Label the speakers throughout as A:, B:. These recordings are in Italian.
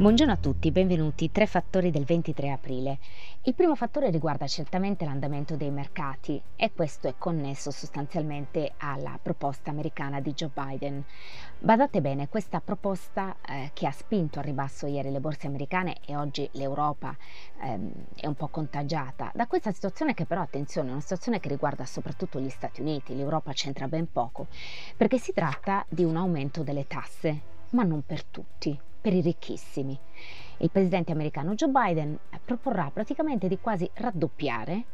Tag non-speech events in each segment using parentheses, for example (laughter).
A: Buongiorno a tutti, benvenuti. Tre fattori del 23 aprile. Il primo fattore riguarda certamente l'andamento dei mercati e questo è connesso sostanzialmente alla proposta americana di Joe Biden. Badate bene, questa proposta eh, che ha spinto a ribasso ieri le borse americane e oggi l'Europa ehm, è un po' contagiata da questa situazione che però, attenzione, è una situazione che riguarda soprattutto gli Stati Uniti, l'Europa c'entra ben poco, perché si tratta di un aumento delle tasse, ma non per tutti per i ricchissimi. Il presidente americano Joe Biden proporrà praticamente di quasi raddoppiare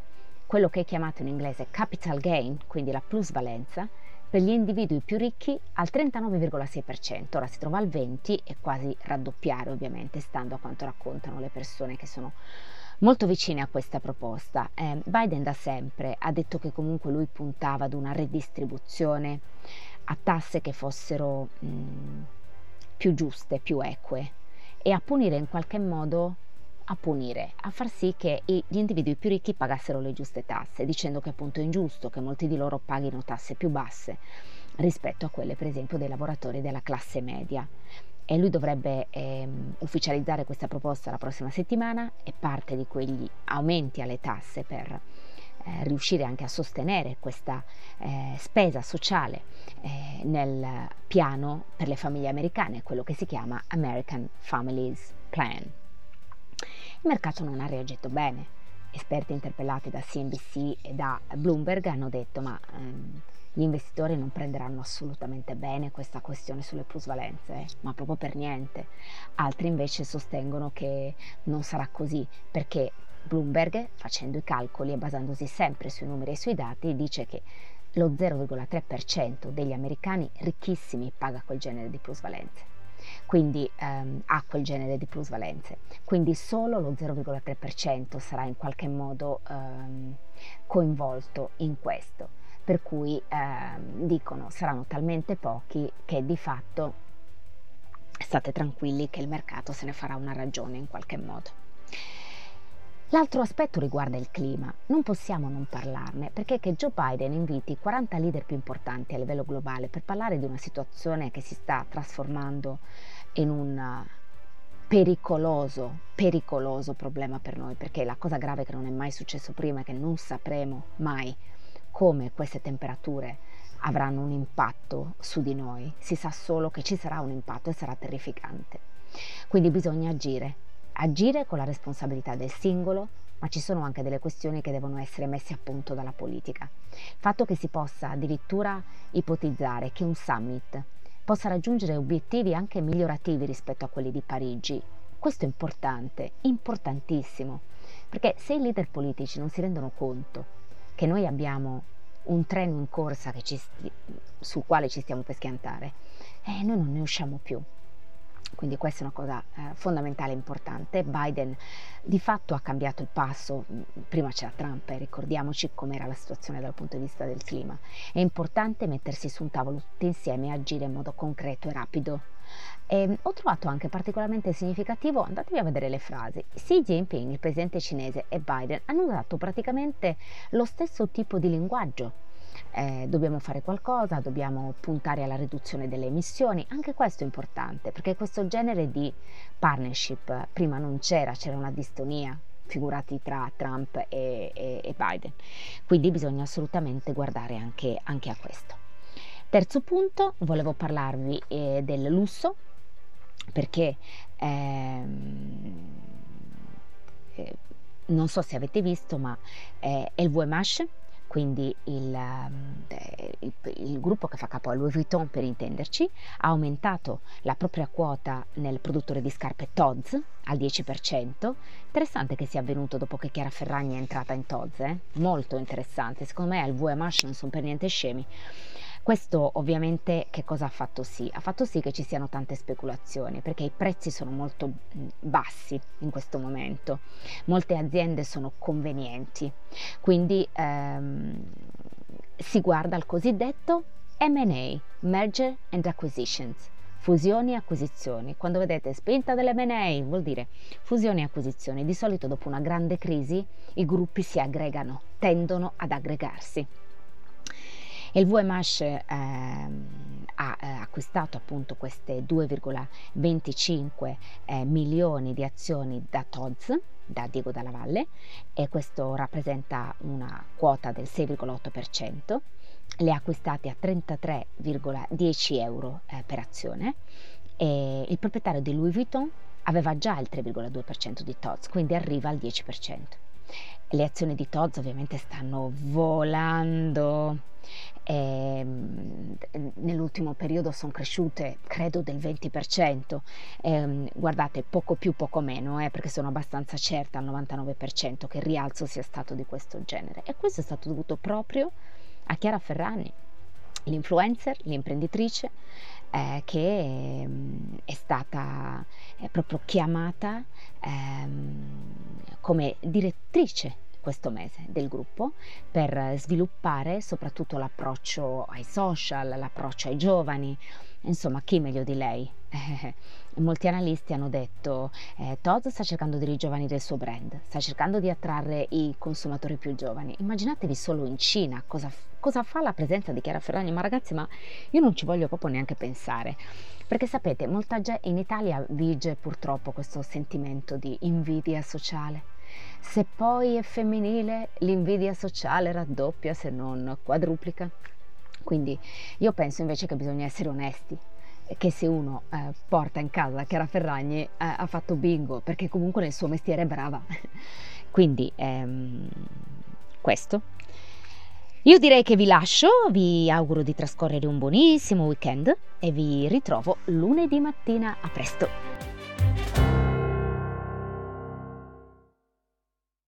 A: quello che è chiamato in inglese capital gain, quindi la plusvalenza, per gli individui più ricchi al 39,6%, ora si trova al 20% e quasi raddoppiare ovviamente, stando a quanto raccontano le persone che sono molto vicine a questa proposta. Eh, Biden da sempre ha detto che comunque lui puntava ad una redistribuzione a tasse che fossero mh, più giuste, più eque e a punire in qualche modo a punire, a far sì che gli individui più ricchi pagassero le giuste tasse, dicendo che appunto è ingiusto che molti di loro paghino tasse più basse rispetto a quelle per esempio dei lavoratori della classe media. E lui dovrebbe ehm, ufficializzare questa proposta la prossima settimana e parte di quegli aumenti alle tasse per eh, riuscire anche a sostenere questa eh, spesa sociale eh, nel piano per le famiglie americane, quello che si chiama American Families Plan. Il mercato non ha reagito bene. Esperti interpellati da CNBC e da Bloomberg hanno detto ma ehm, gli investitori non prenderanno assolutamente bene questa questione sulle plusvalenze, eh, ma proprio per niente. Altri invece sostengono che non sarà così perché Bloomberg, facendo i calcoli e basandosi sempre sui numeri e sui dati, dice che lo 0,3% degli americani ricchissimi paga quel genere di plusvalenze. Quindi ehm, ha quel genere di plusvalenze. Quindi solo lo 0,3% sarà in qualche modo ehm, coinvolto in questo. Per cui ehm, dicono saranno talmente pochi che di fatto state tranquilli che il mercato se ne farà una ragione in qualche modo. L'altro aspetto riguarda il clima. Non possiamo non parlarne perché che Joe Biden inviti 40 leader più importanti a livello globale per parlare di una situazione che si sta trasformando in un pericoloso, pericoloso problema per noi, perché la cosa grave che non è mai successo prima è che non sapremo mai come queste temperature avranno un impatto su di noi. Si sa solo che ci sarà un impatto e sarà terrificante. Quindi bisogna agire agire con la responsabilità del singolo, ma ci sono anche delle questioni che devono essere messe a punto dalla politica. Il fatto che si possa addirittura ipotizzare che un summit possa raggiungere obiettivi anche migliorativi rispetto a quelli di Parigi, questo è importante, importantissimo, perché se i leader politici non si rendono conto che noi abbiamo un treno in corsa sti- sul quale ci stiamo per schiantare, eh, noi non ne usciamo più. Quindi questa è una cosa eh, fondamentale e importante. Biden di fatto ha cambiato il passo, prima c'era Trump e ricordiamoci com'era la situazione dal punto di vista del clima. È importante mettersi su un tavolo tutti insieme e agire in modo concreto e rapido. E, mm, ho trovato anche particolarmente significativo, andatevi a vedere le frasi, Xi Jinping, il presidente cinese, e Biden hanno usato praticamente lo stesso tipo di linguaggio eh, dobbiamo fare qualcosa, dobbiamo puntare alla riduzione delle emissioni, anche questo è importante perché questo genere di partnership prima non c'era, c'era una distonia, figurati tra Trump e, e, e Biden, quindi bisogna assolutamente guardare anche, anche a questo. Terzo punto, volevo parlarvi eh, del lusso perché ehm, eh, non so se avete visto, ma eh, LVMH quindi il, ehm, il, il, gruppo che fa capo a Louis Vuitton per intenderci, ha aumentato la propria quota nel produttore di scarpe Tod's al 10%. Interessante che sia avvenuto dopo che Chiara Ferragni è entrata in Tod's, eh? molto interessante, secondo me al VMH non sono per niente scemi. Questo ovviamente che cosa ha fatto sì? Ha fatto sì che ci siano tante speculazioni perché i prezzi sono molto bassi in questo momento, molte aziende sono convenienti, quindi ehm, si guarda al cosiddetto MA, Merger and Acquisitions, fusioni e acquisizioni. Quando vedete spinta delle M&A vuol dire fusioni e acquisizioni. Di solito dopo una grande crisi i gruppi si aggregano, tendono ad aggregarsi. Il VMH eh, ha acquistato appunto queste 2,25 eh, milioni di azioni da TODS, da Diego Dalla Valle, e questo rappresenta una quota del 6,8%. Le ha acquistate a 33,10 euro eh, per azione. E il proprietario di Louis Vuitton aveva già il 3,2% di TODS, quindi arriva al 10%. Le azioni di TODS ovviamente stanno volando. E ehm, nell'ultimo periodo sono cresciute credo del 20%, e, ehm, guardate poco più poco meno eh, perché sono abbastanza certa al 99% che il rialzo sia stato di questo genere. E questo è stato dovuto proprio a Chiara Ferrani, l'influencer, l'imprenditrice eh, che eh, è stata eh, proprio chiamata ehm, come direttrice questo mese del gruppo per sviluppare soprattutto l'approccio ai social, l'approccio ai giovani, insomma chi meglio di lei? (laughs) Molti analisti hanno detto eh, Todd sta cercando di rigiovanire il suo brand, sta cercando di attrarre i consumatori più giovani. Immaginatevi solo in Cina cosa, cosa fa la presenza di Chiara Ferragni, ma ragazzi, ma io non ci voglio proprio neanche pensare. Perché sapete, molta gente in Italia vige purtroppo questo sentimento di invidia sociale se poi è femminile, l'invidia sociale raddoppia se non quadruplica. Quindi io penso invece che bisogna essere onesti che se uno eh, porta in casa Chiara Ferragni eh, ha fatto bingo perché comunque nel suo mestiere è brava. (laughs) Quindi ehm, questo. Io direi che vi lascio, vi auguro di trascorrere un buonissimo weekend e vi ritrovo lunedì mattina. A presto!